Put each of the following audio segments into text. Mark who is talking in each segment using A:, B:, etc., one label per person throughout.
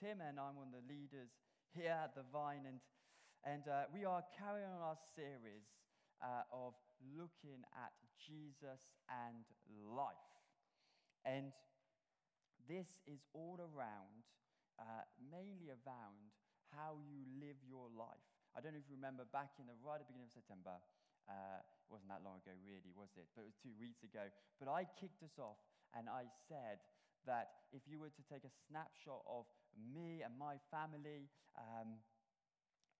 A: Tim, and I'm one of the leaders here at the Vine. And, and uh, we are carrying on our series uh, of looking at Jesus and life. And this is all around, uh, mainly around how you live your life. I don't know if you remember back in the right at the beginning of September, uh, it wasn't that long ago, really, was it? But it was two weeks ago. But I kicked us off and I said that if you were to take a snapshot of me and my family, um,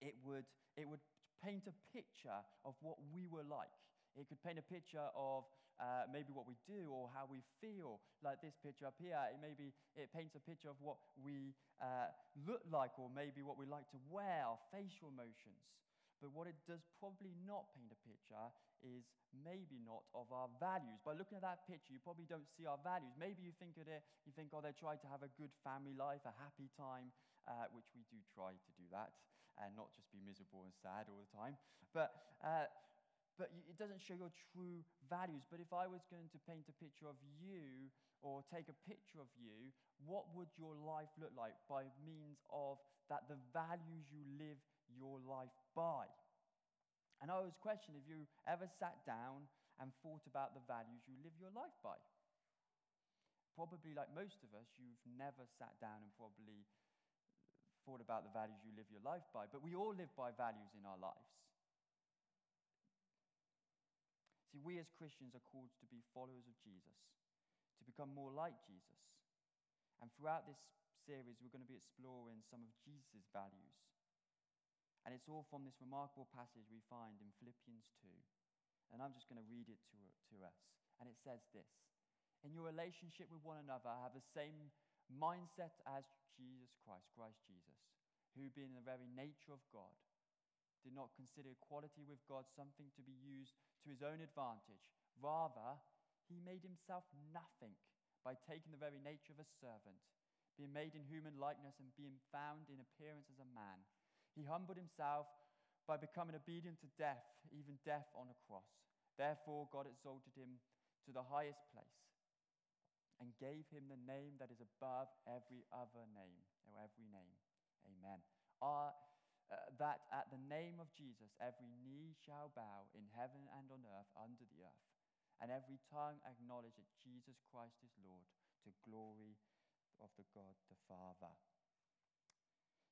A: it, would, it would paint a picture of what we were like. It could paint a picture of uh, maybe what we do or how we feel, like this picture up here. It maybe it paints a picture of what we uh, look like, or maybe what we like to wear, our facial emotions. But what it does probably not paint a picture is maybe not of our values. By looking at that picture, you probably don't see our values. Maybe you think of it, you think, oh, they try to have a good family life, a happy time, uh, which we do try to do that, and not just be miserable and sad all the time. But uh, but it doesn't show your true values. But if I was going to paint a picture of you or take a picture of you, what would your life look like by means of that the values you live your life by? And I was questioning if you ever sat down and thought about the values you live your life by. Probably, like most of us, you've never sat down and probably thought about the values you live your life by. But we all live by values in our lives. See, we as Christians are called to be followers of Jesus, to become more like Jesus. And throughout this series, we're going to be exploring some of Jesus' values. And it's all from this remarkable passage we find in Philippians 2. And I'm just going to read it to, to us. And it says this In your relationship with one another, have the same mindset as Jesus Christ, Christ Jesus, who, being in the very nature of God, did not consider equality with God something to be used to his own advantage. Rather, he made himself nothing by taking the very nature of a servant, being made in human likeness and being found in appearance as a man. He humbled himself by becoming obedient to death, even death on a cross. Therefore, God exalted him to the highest place and gave him the name that is above every other name, or every name. Amen. Our uh, that at the name of Jesus every knee shall bow in heaven and on earth under the earth, and every tongue acknowledge that Jesus Christ is Lord to glory of the God the Father.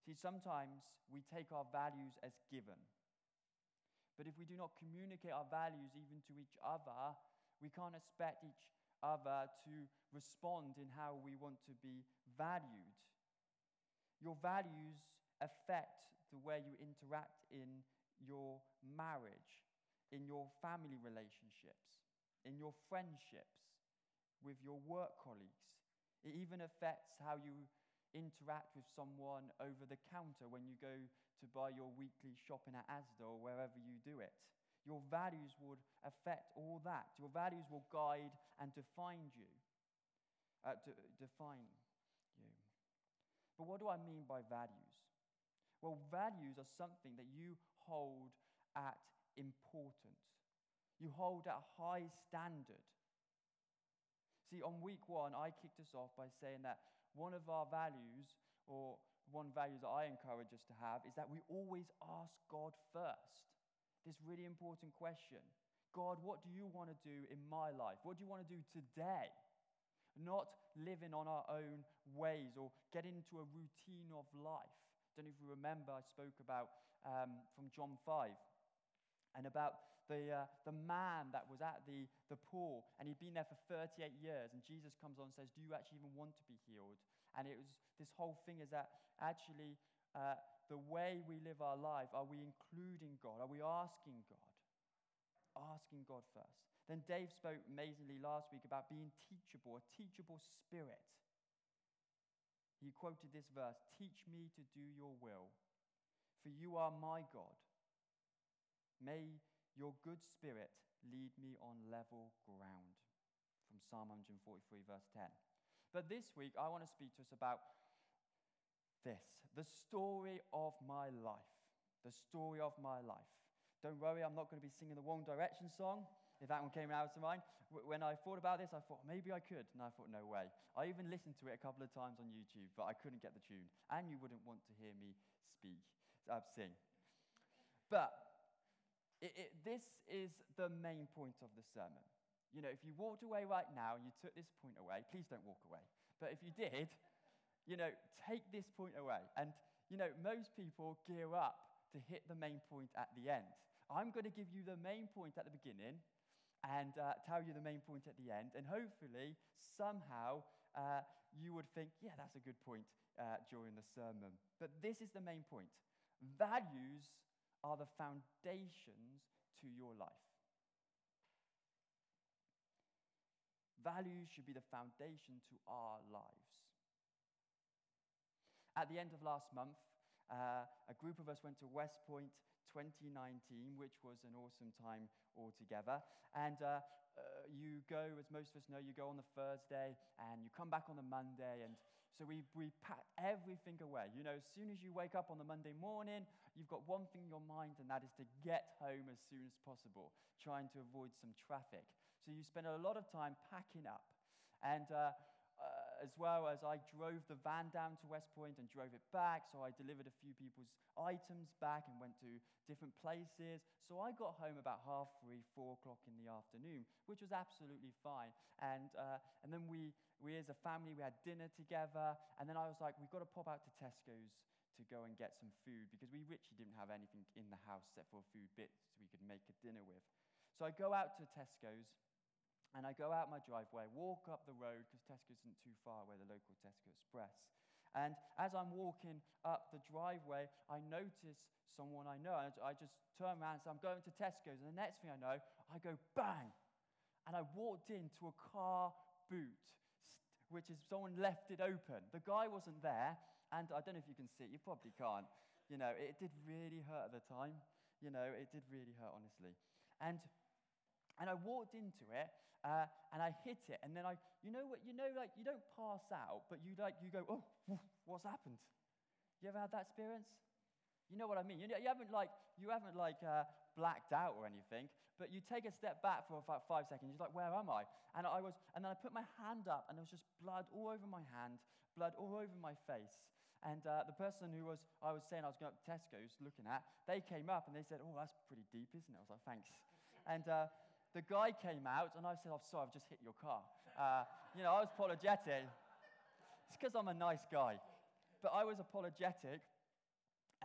A: See, sometimes we take our values as given. But if we do not communicate our values even to each other, we can't expect each other to respond in how we want to be valued. Your values affect the way you interact in your marriage, in your family relationships, in your friendships, with your work colleagues. It even affects how you interact with someone over the counter when you go to buy your weekly shopping at Asda or wherever you do it. Your values would affect all that. Your values will guide and define you. Uh, define you. But what do I mean by values? Well, values are something that you hold at importance. You hold at a high standard. See, on week one, I kicked us off by saying that one of our values, or one values that I encourage us to have, is that we always ask God first. This really important question God, what do you want to do in my life? What do you want to do today? Not living on our own ways or getting into a routine of life. I Don't know if you remember, I spoke about um, from John 5 and about the, uh, the man that was at the, the pool and he'd been there for 38 years. And Jesus comes on and says, Do you actually even want to be healed? And it was this whole thing is that actually uh, the way we live our life, are we including God? Are we asking God? Asking God first. Then Dave spoke amazingly last week about being teachable, a teachable spirit he quoted this verse Teach me to do your will, for you are my God. May your good spirit lead me on level ground. From Psalm 143, verse 10. But this week, I want to speak to us about this the story of my life. The story of my life. Don't worry, I'm not going to be singing the One Direction song. if that one came out to mind. When I thought about this, I thought maybe I could, and I thought, no way. I even listened to it a couple of times on YouTube, but I couldn't get the tune, and you wouldn't want to hear me speak, uh, sing. But it, it, this is the main point of the sermon. You know, if you walked away right now and you took this point away, please don't walk away. But if you did, you know, take this point away. And, you know, most people gear up to hit the main point at the end. I'm going to give you the main point at the beginning and uh, tell you the main point at the end. And hopefully, somehow, uh, you would think, yeah, that's a good point uh, during the sermon. But this is the main point values are the foundations to your life. Values should be the foundation to our lives. At the end of last month, uh, a group of us went to West Point 2019, which was an awesome time altogether. And uh, uh, you go, as most of us know, you go on the Thursday and you come back on the Monday. And so we, we pack everything away. You know, as soon as you wake up on the Monday morning, you've got one thing in your mind, and that is to get home as soon as possible, trying to avoid some traffic. So you spend a lot of time packing up. And uh, as well as I drove the van down to West Point and drove it back. So I delivered a few people's items back and went to different places. So I got home about half three, four o'clock in the afternoon, which was absolutely fine. And, uh, and then we, we, as a family, we had dinner together. And then I was like, we've got to pop out to Tesco's to go and get some food because we literally didn't have anything in the house except for food bits we could make a dinner with. So I go out to Tesco's and I go out my driveway, walk up the road, because Tesco isn't too far away, the local Tesco Express. And as I'm walking up the driveway, I notice someone I know. And I just turn around and say, I'm going to Tesco's. And the next thing I know, I go bang. And I walked into a car boot, which is someone left it open. The guy wasn't there. And I don't know if you can see it, you probably can't. You know, it did really hurt at the time. You know, it did really hurt, honestly. And, and I walked into it, uh, and I hit it, and then I, you know what, you know, like you don't pass out, but you like you go, oh, what's happened? You ever had that experience? You know what I mean? You, you haven't like you haven't like uh, blacked out or anything, but you take a step back for about five seconds. You're like, where am I? And I was, and then I put my hand up, and there was just blood all over my hand, blood all over my face. And uh, the person who was, I was saying I was going up to Tesco's looking at, they came up and they said, oh, that's pretty deep, isn't it? I was like, thanks. And uh, the guy came out and I said, I'm sorry, I've just hit your car. Uh, you know, I was apologetic. It's because I'm a nice guy. But I was apologetic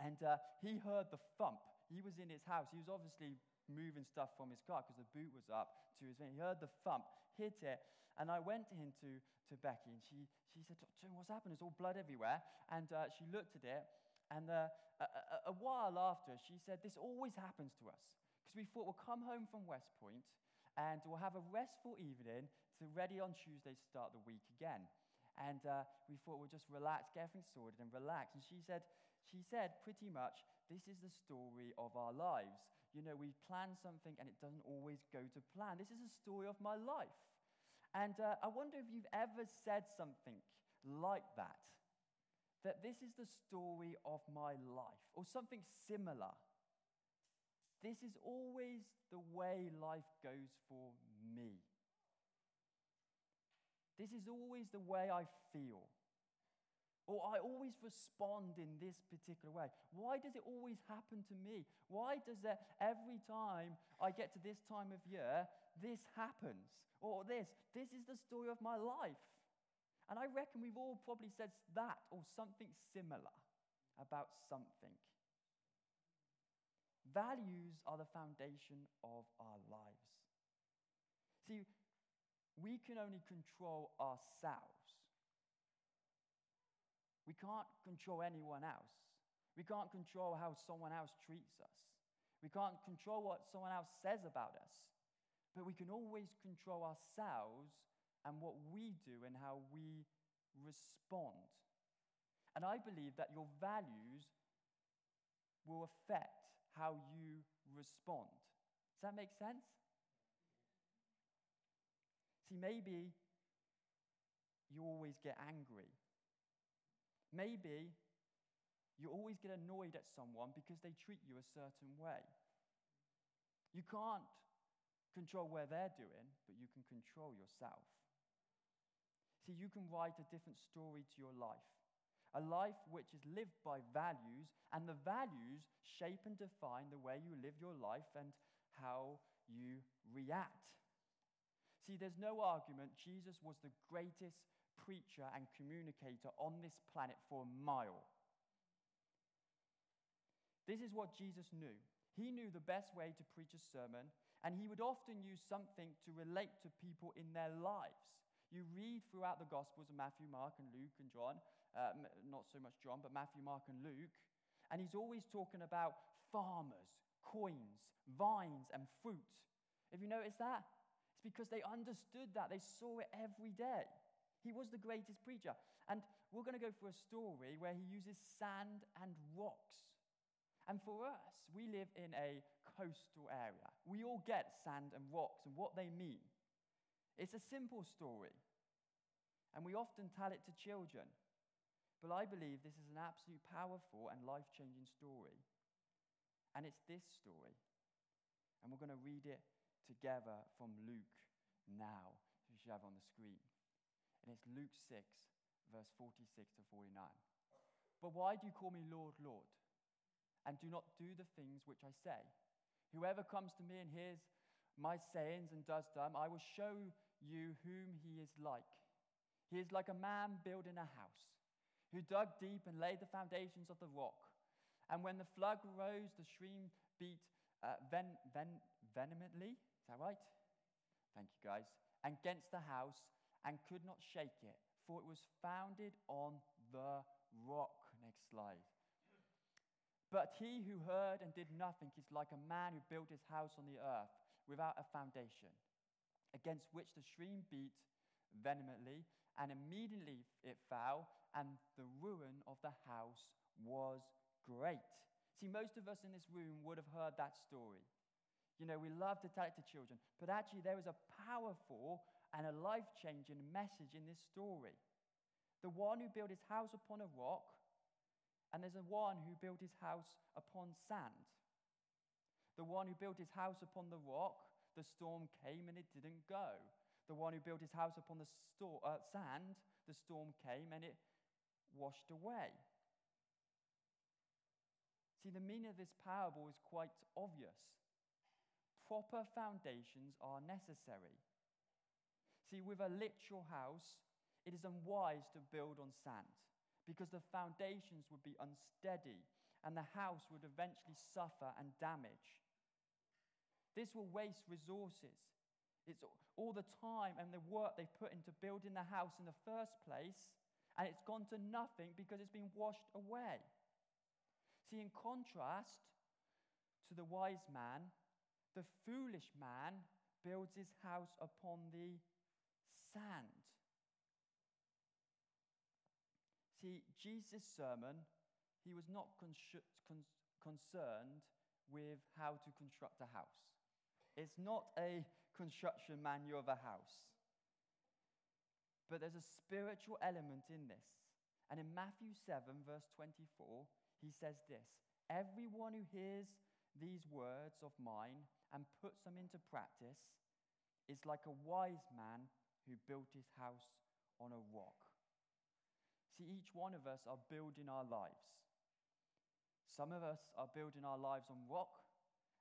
A: and uh, he heard the thump. He was in his house. He was obviously moving stuff from his car because the boot was up to his. He heard the thump, hit it, and I went in to, to Becky and she, she said, Tim, what's happened? There's all blood everywhere. And uh, she looked at it and uh, a, a, a while after, she said, This always happens to us. Because we thought we'll come home from West Point and we'll have a restful evening to ready on Tuesday to start the week again. And uh, we thought we'll just relax, get everything sorted, and relax. And she said, she said pretty much, this is the story of our lives. You know, we plan something and it doesn't always go to plan. This is a story of my life. And uh, I wonder if you've ever said something like that. That this is the story of my life, or something similar. This is always the way life goes for me. This is always the way I feel. Or I always respond in this particular way. Why does it always happen to me? Why does that every time I get to this time of year, this happens? Or this, this is the story of my life. And I reckon we've all probably said that or something similar about something. Values are the foundation of our lives. See, we can only control ourselves. We can't control anyone else. We can't control how someone else treats us. We can't control what someone else says about us. But we can always control ourselves and what we do and how we respond. And I believe that your values will affect how you respond. Does that make sense? See, maybe you always get angry. Maybe you always get annoyed at someone because they treat you a certain way. You can't control where they're doing, but you can control yourself. See, you can write a different story to your life, a life which is lived by values, and the values shape and define the way you live your life and how you react. See, there's no argument Jesus was the greatest preacher and communicator on this planet for a mile. This is what Jesus knew. He knew the best way to preach a sermon, and he would often use something to relate to people in their lives. You read throughout the Gospels of Matthew, Mark, and Luke and John, uh, not so much John, but Matthew, Mark, and Luke, and he's always talking about farmers, coins, vines, and fruit. Have you noticed that? It's because they understood that. They saw it every day. He was the greatest preacher. And we're going to go for a story where he uses sand and rocks and for us, we live in a coastal area. We all get sand and rocks and what they mean. It's a simple story, and we often tell it to children. But I believe this is an absolute powerful and life changing story. And it's this story. And we're going to read it together from Luke now, which you have on the screen. And it's Luke 6, verse 46 to 49. But why do you call me Lord, Lord? and do not do the things which I say. Whoever comes to me and hears my sayings and does them, I will show you whom he is like. He is like a man building a house, who dug deep and laid the foundations of the rock. And when the flood rose, the stream beat uh, ven- ven- vehemently. Is that right? Thank you, guys. Against the house and could not shake it, for it was founded on the rock. Next slide. But he who heard and did nothing is like a man who built his house on the earth without a foundation, against which the stream beat vehemently, and immediately it fell, and the ruin of the house was great. See, most of us in this room would have heard that story. You know, we love to tell it to children, but actually, there is a powerful and a life changing message in this story. The one who built his house upon a rock and there's a one who built his house upon sand. The one who built his house upon the rock, the storm came and it didn't go. The one who built his house upon the sto- uh, sand, the storm came and it washed away. See, the meaning of this parable is quite obvious. Proper foundations are necessary. See, with a literal house, it is unwise to build on sand because the foundations would be unsteady and the house would eventually suffer and damage. This will waste resources. It's all the time and the work they've put into building the house in the first place, and it's gone to nothing because it's been washed away. See, in contrast to the wise man, the foolish man builds his house upon the sand. See, Jesus' sermon, he was not con- con- concerned with how to construct a house. It's not a construction manual of a house. But there's a spiritual element in this. And in Matthew 7, verse 24, he says this Everyone who hears these words of mine and puts them into practice is like a wise man who built his house on a rock. See, each one of us are building our lives. Some of us are building our lives on rock,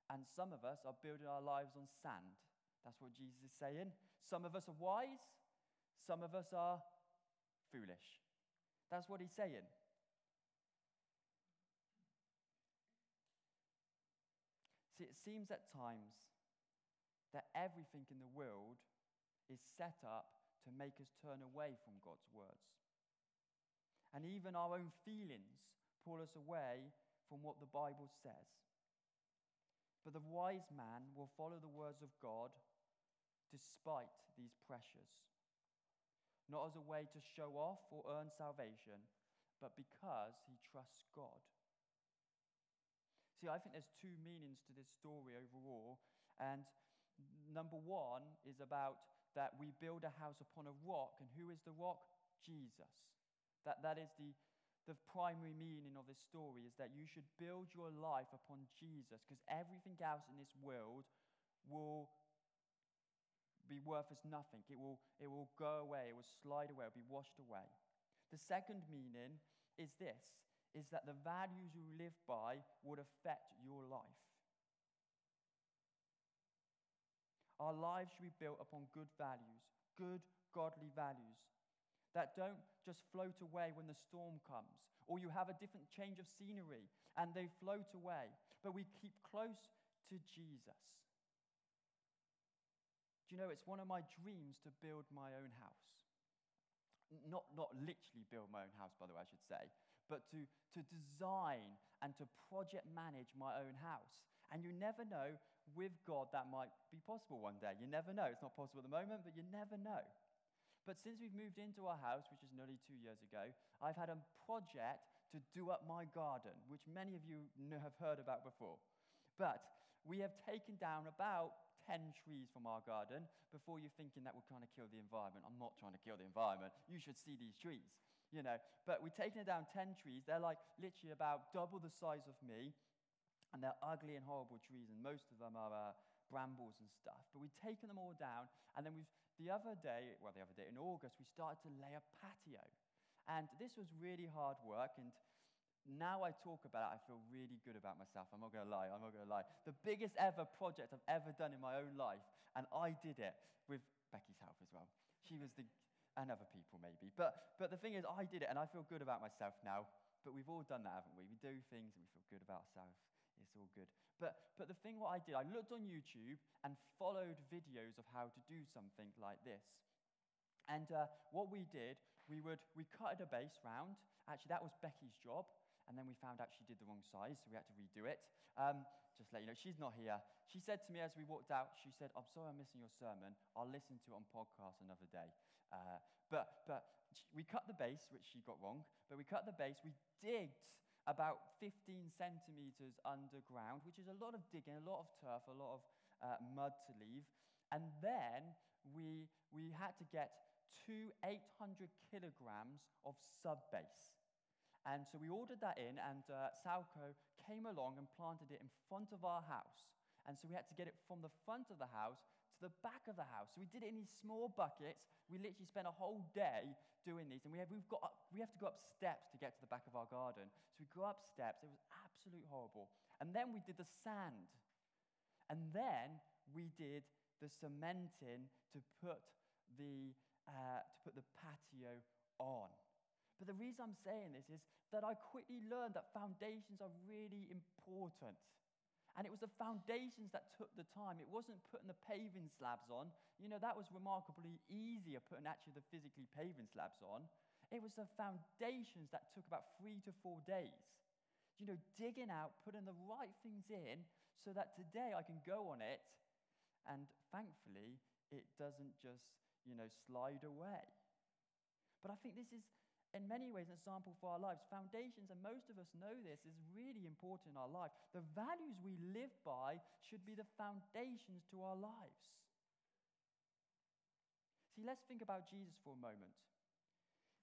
A: and some of us are building our lives on sand. That's what Jesus is saying. Some of us are wise, some of us are foolish. That's what he's saying. See, it seems at times that everything in the world is set up to make us turn away from God's words and even our own feelings pull us away from what the Bible says. But the wise man will follow the words of God despite these pressures, not as a way to show off or earn salvation, but because he trusts God. See, I think there's two meanings to this story overall. And number one is about that we build a house upon a rock. And who is the rock? Jesus. That, that is the, the primary meaning of this story is that you should build your life upon Jesus because everything else in this world will be worth as nothing. It will, it will go away, it will slide away, it will be washed away. The second meaning is this is that the values you live by would affect your life. Our lives should be built upon good values, good, godly values that don't just float away when the storm comes, or you have a different change of scenery and they float away, but we keep close to Jesus. Do you know, it's one of my dreams to build my own house. Not, not literally build my own house, by the way, I should say, but to, to design and to project manage my own house. And you never know, with God, that might be possible one day. You never know. It's not possible at the moment, but you never know. But since we've moved into our house, which is nearly two years ago, I've had a project to do up my garden, which many of you have heard about before. But we have taken down about 10 trees from our garden before you're thinking that we're trying to kill the environment. I'm not trying to kill the environment. You should see these trees you know. But we've taken down 10 trees. They're like literally about double the size of me, and they're ugly and horrible trees, and most of them are uh, brambles and stuff. But we've taken them all down, and then we've, the other day, well, the other day, in August, we started to lay a patio. And this was really hard work, and now I talk about it, I feel really good about myself. I'm not going to lie. I'm not going to lie. The biggest ever project I've ever done in my own life, and I did it with Becky's help as well. She was the and other people maybe. But, but the thing is, I did it and I feel good about myself now. But we've all done that, haven't we? We do things and we feel good about ourselves. It's all good. But, but the thing what I did, I looked on YouTube and followed videos of how to do something like this. And uh, what we did, we would we cut a base round. Actually, that was Becky's job. And then we found out she did the wrong size, so we had to redo it. Um, just let you know, she's not here. She said to me as we walked out, she said, I'm sorry I'm missing your sermon. I'll listen to it on podcast another day. Uh, but, but we cut the base, which she got wrong, but we cut the base. We digged about 15 centimeters underground, which is a lot of digging, a lot of turf, a lot of uh, mud to leave. And then we, we had to get two 800 kilograms of sub base. And so we ordered that in, and uh, Salco came along and planted it in front of our house. And so we had to get it from the front of the house to the back of the house. So we did it in these small buckets. We literally spent a whole day doing these. And we have, we've got up, we have to go up steps to get to the back of our garden. So we go up steps. It was absolutely horrible. And then we did the sand. And then we did the cementing to put the, uh, to put the patio on. But the reason I'm saying this is that I quickly learned that foundations are really important. And it was the foundations that took the time. It wasn't putting the paving slabs on. You know, that was remarkably easier putting actually the physically paving slabs on. It was the foundations that took about three to four days. You know, digging out, putting the right things in so that today I can go on it and thankfully it doesn't just, you know, slide away. But I think this is in many ways, an example for our lives. Foundations, and most of us know this, is really important in our life. The values we live by should be the foundations to our lives. See, let's think about Jesus for a moment.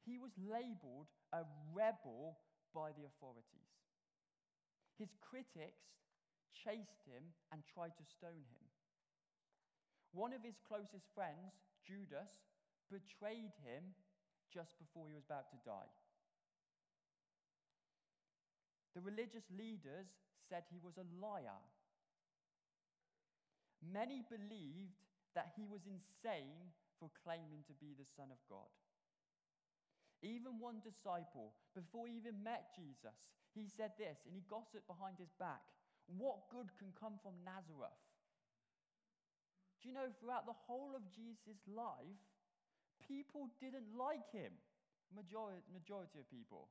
A: He was labeled a rebel by the authorities. His critics chased him and tried to stone him. One of his closest friends, Judas, betrayed him just before he was about to die. The religious leaders said he was a liar. Many believed that he was insane for claiming to be the Son of God. Even one disciple, before he even met Jesus, he said this, and he gossiped behind his back What good can come from Nazareth? Do you know, throughout the whole of Jesus' life, people didn't like him. Majority, majority of people.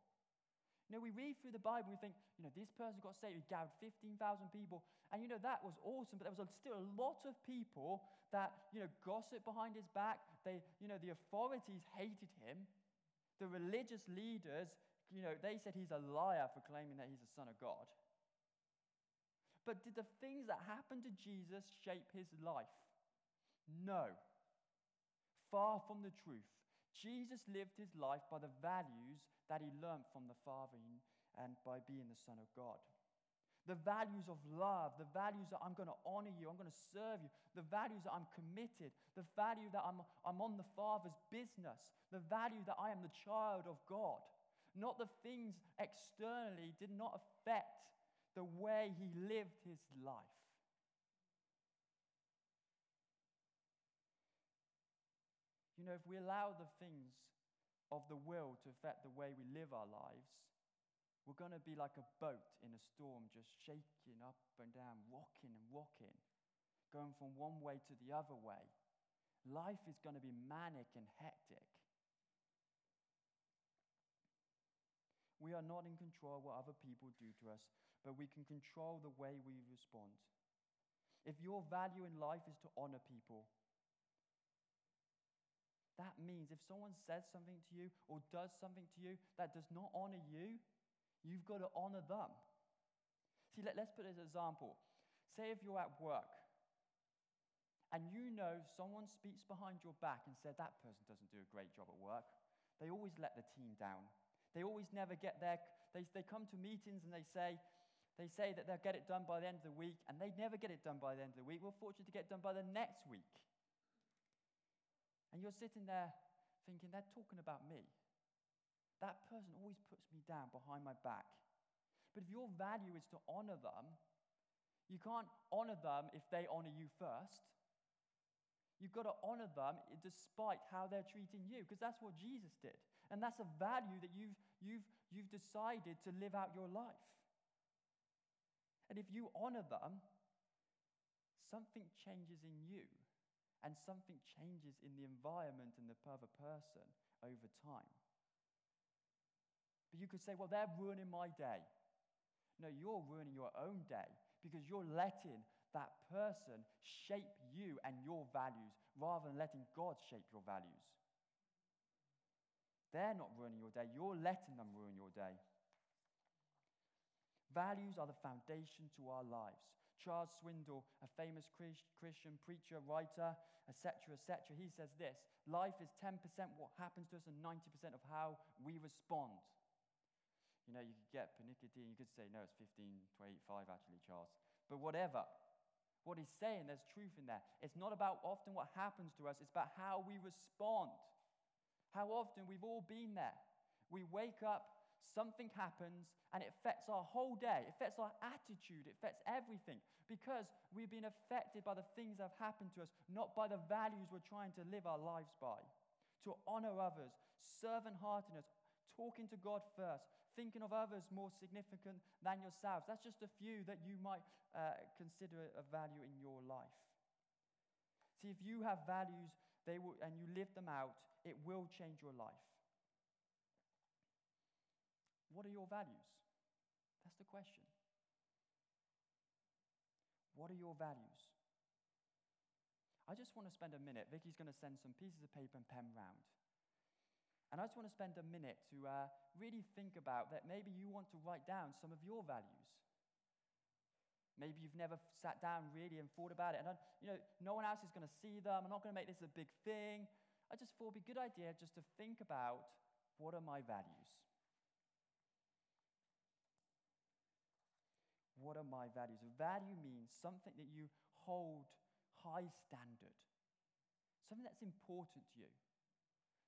A: You know, we read through the Bible, we think, you know, this person got saved, he gathered 15,000 people. And, you know, that was awesome, but there was still a lot of people that, you know, gossip behind his back. They, you know, the authorities hated him. The religious leaders, you know, they said he's a liar for claiming that he's the Son of God. But did the things that happened to Jesus shape his life? No far from the truth. Jesus lived his life by the values that he learned from the Father and by being the Son of God. The values of love, the values that I'm going to honor you, I'm going to serve you, the values that I'm committed, the value that I'm, I'm on the Father's business, the value that I am the child of God. Not the things externally did not affect the way he lived his life. You know, if we allow the things of the world to affect the way we live our lives, we're going to be like a boat in a storm, just shaking up and down, rocking and rocking, going from one way to the other way. Life is going to be manic and hectic. We are not in control of what other people do to us, but we can control the way we respond. If your value in life is to honor people, that means if someone says something to you or does something to you that does not honor you, you've got to honor them. See, let, us put this example. Say if you're at work and you know someone speaks behind your back and said that person doesn't do a great job at work, they always let the team down. They always never get there. They, they come to meetings and they say, they say that they'll get it done by the end of the week, and they never get it done by the end of the week. We're fortunate to get it done by the next week. And you're sitting there thinking, they're talking about me. That person always puts me down behind my back. But if your value is to honor them, you can't honor them if they honor you first. You've got to honor them despite how they're treating you, because that's what Jesus did. And that's a value that you've, you've, you've decided to live out your life. And if you honor them, something changes in you and something changes in the environment and the other person over time. But you could say, well, they're ruining my day. No, you're ruining your own day because you're letting that person shape you and your values rather than letting God shape your values. They're not ruining your day, you're letting them ruin your day. Values are the foundation to our lives. Charles Swindoll, a famous Christian preacher, writer, etc., etc., he says this life is 10% what happens to us and 90% of how we respond. You know, you could get and you could say, no, it's 15 to 85 actually, Charles. But whatever. What he's saying, there's truth in there. It's not about often what happens to us, it's about how we respond. How often we've all been there. We wake up, something happens, and it affects our whole day. It affects our attitude. It affects everything because we've been affected by the things that have happened to us, not by the values we're trying to live our lives by. To honor others, servant heartedness, talking to God first, thinking of others more significant than yourselves. That's just a few that you might uh, consider a value in your life. See, if you have values they will, and you live them out, it will change your life. What are your values? That's the question. What are your values? I just want to spend a minute. Vicky's going to send some pieces of paper and pen round. And I just want to spend a minute to uh, really think about that. Maybe you want to write down some of your values. Maybe you've never sat down really and thought about it. And, you know, no one else is going to see them. I'm not going to make this a big thing. I just thought it'd be a good idea just to think about what are my values? What are my values? A value means something that you hold high standard, something that's important to you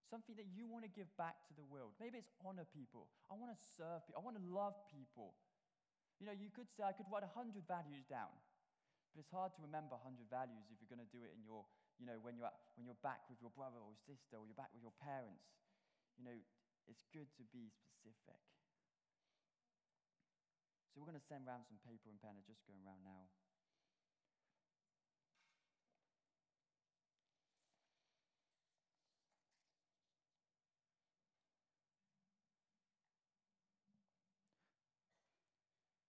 A: something that you want to give back to the world. Maybe it's honor people. I want to serve people. I want to love people. You know, you could say, I could write 100 values down, but it's hard to remember 100 values if you're going to do it in your, you know, when you're, at, when you're back with your brother or sister or you're back with your parents. You know, it's good to be specific. So we're going to send around some paper and pen. Just going around now.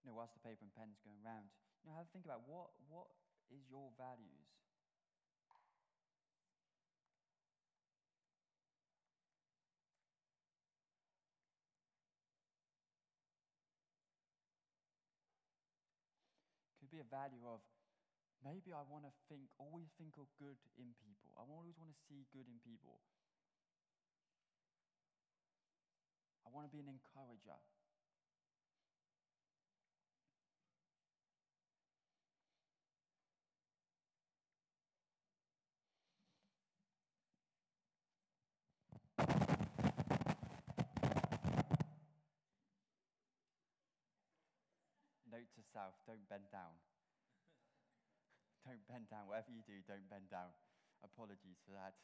A: You know, whilst the paper and pen's going around, you know, have a think about what, what is your values? value of maybe I want to think, always think of good in people. I always want to see good in people. I want to be an encourager. Note to self, don't bend down don't bend down. Whatever you do, don't bend down. Apologies for that.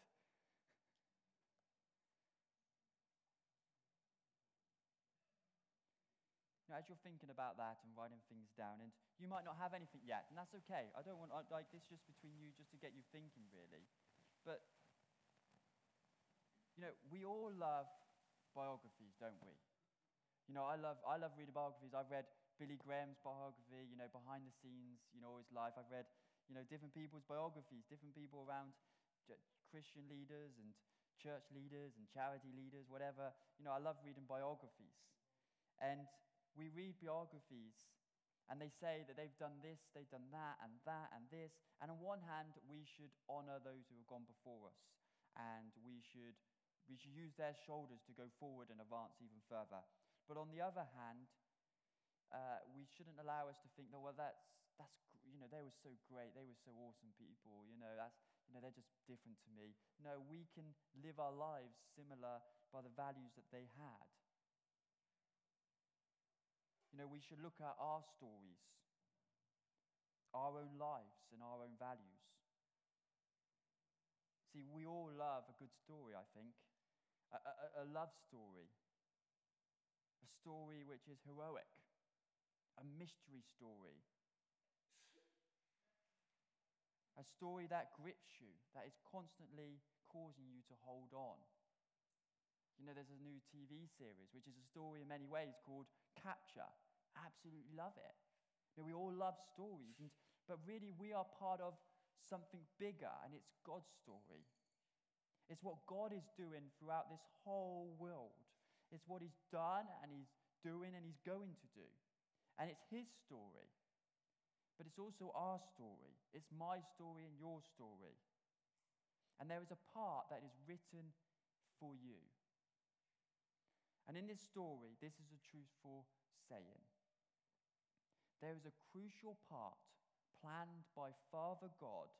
A: Now, as you're thinking about that and writing things down, and you might not have anything yet, and that's okay. I don't want, like, this just between you, just to get you thinking, really. But, you know, we all love biographies, don't we? You know, I love, I love reading biographies. I've read Billy Graham's biography, you know, behind the scenes, you know, his life. I've read, you know, different people's biographies, different people around Christian leaders and church leaders and charity leaders, whatever. You know, I love reading biographies. And we read biographies and they say that they've done this, they've done that, and that, and this. And on one hand, we should honor those who have gone before us, and we should, we should use their shoulders to go forward and advance even further. But on the other hand, uh, we shouldn't allow us to think, that, well, that's, that's, you know, they were so great, they were so awesome people, you know, that's, you know, they're just different to me. No, we can live our lives similar by the values that they had. You know, we should look at our stories, our own lives, and our own values. See, we all love a good story, I think, a, a, a love story, a story which is heroic, a mystery story, a story that grips you, that is constantly causing you to hold on. You know, there's a new TV series, which is a story in many ways called Capture. Absolutely love it. You know, we all love stories, and, but really we are part of something bigger, and it's God's story. It's what God is doing throughout this whole world. It's what He's done, and He's doing, and He's going to do. And it's His story. But it's also our story. It's my story and your story. And there is a part that is written for you. And in this story, this is a truthful saying. There is a crucial part planned by Father God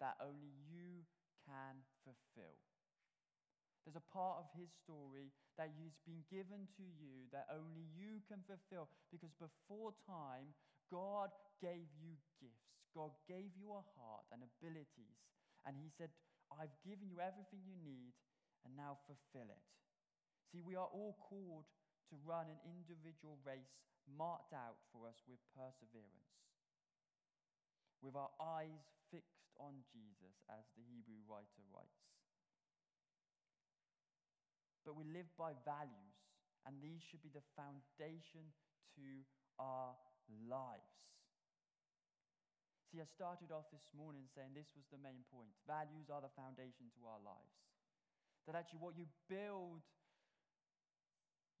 A: that only you can fulfill. There's a part of his story that has been given to you that only you can fulfill because before time, God gave you gifts. God gave you a heart and abilities. And he said, I've given you everything you need, and now fulfill it. See, we are all called to run an individual race marked out for us with perseverance, with our eyes fixed on Jesus, as the Hebrew writer writes. But we live by values, and these should be the foundation to our lives. See, I started off this morning saying this was the main point. Values are the foundation to our lives. That actually, what you build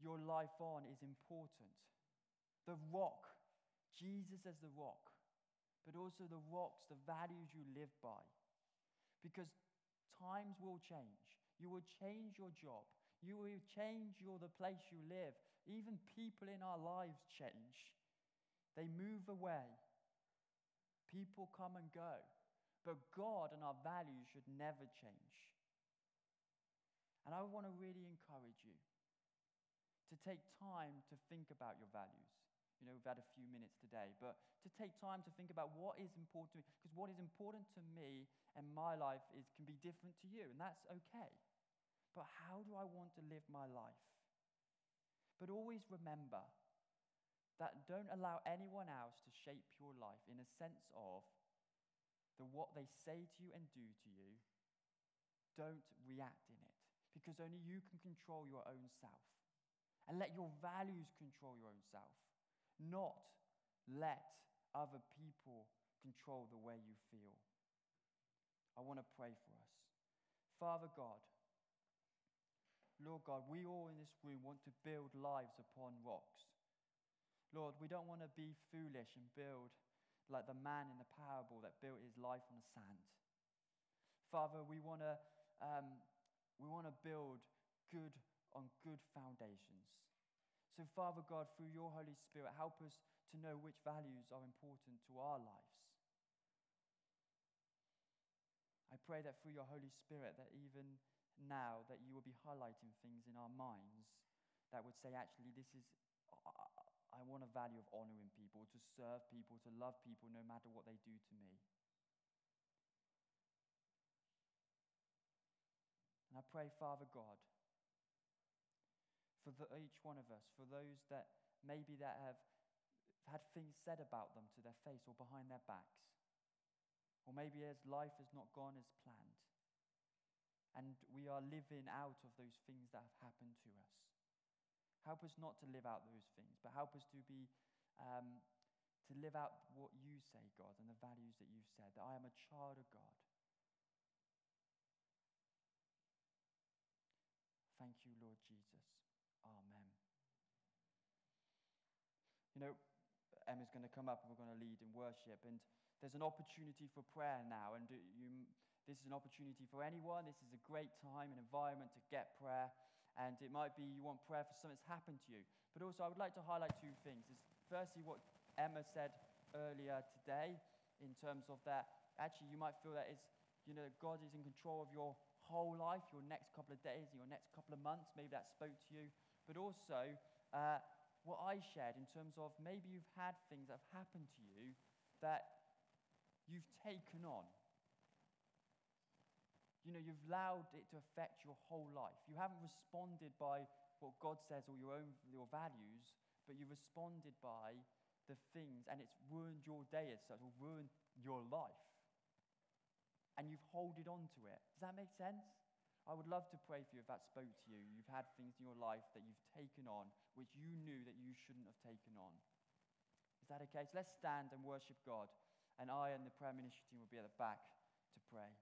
A: your life on is important the rock, Jesus as the rock, but also the rocks, the values you live by. Because times will change. You will change your job. You will change your, the place you live. Even people in our lives change. They move away. People come and go. But God and our values should never change. And I want to really encourage you to take time to think about your values. You know, we've had a few minutes today, but to take time to think about what is important to me, because what is important to me and my life is, can be different to you, and that's okay. But how do I want to live my life? But always remember that don't allow anyone else to shape your life in a sense of the what they say to you and do to you. Don't react in it because only you can control your own self. And let your values control your own self not let other people control the way you feel. I want to pray for us. Father God, Lord God, we all in this room want to build lives upon rocks. Lord, we don't want to be foolish and build like the man in the parable that built his life on the sand. Father, we want to um, we want to build good on good foundations. So, Father God, through your Holy Spirit, help us to know which values are important to our lives. I pray that through your Holy Spirit, that even now, that you will be highlighting things in our minds that would say, actually, this is, I want a value of honoring people, to serve people, to love people no matter what they do to me. And I pray, Father God, for the, each one of us, for those that maybe that have had things said about them to their face or behind their backs. Or maybe as life has not gone as planned. And we are living out of those things that have happened to us. Help us not to live out those things, but help us to be um, to live out what you say, God, and the values that you've said, that I am a child of God. Thank you, Lord Jesus. Amen. You know, Emma's going to come up and we're going to lead in worship. And there's an opportunity for prayer now. And you, this is an opportunity for anyone. This is a great time and environment to get prayer. And it might be you want prayer for something that's happened to you. But also, I would like to highlight two things. Is firstly, what Emma said earlier today, in terms of that, actually, you might feel that it's, you know, God is in control of your whole life, your next couple of days, your next couple of months. Maybe that spoke to you. But also, uh, what I shared in terms of maybe you've had things that have happened to you that you've taken on. You know, you've allowed it to affect your whole life. You haven't responded by what God says or your own your values, but you've responded by the things, and it's ruined your day as such, or ruined your life. And you've holded on to it. Does that make sense? I would love to pray for you if that spoke to you. You've had things in your life that you've taken on which you knew that you shouldn't have taken on. Is that okay? So let's stand and worship God. And I and the prayer ministry team will be at the back to pray.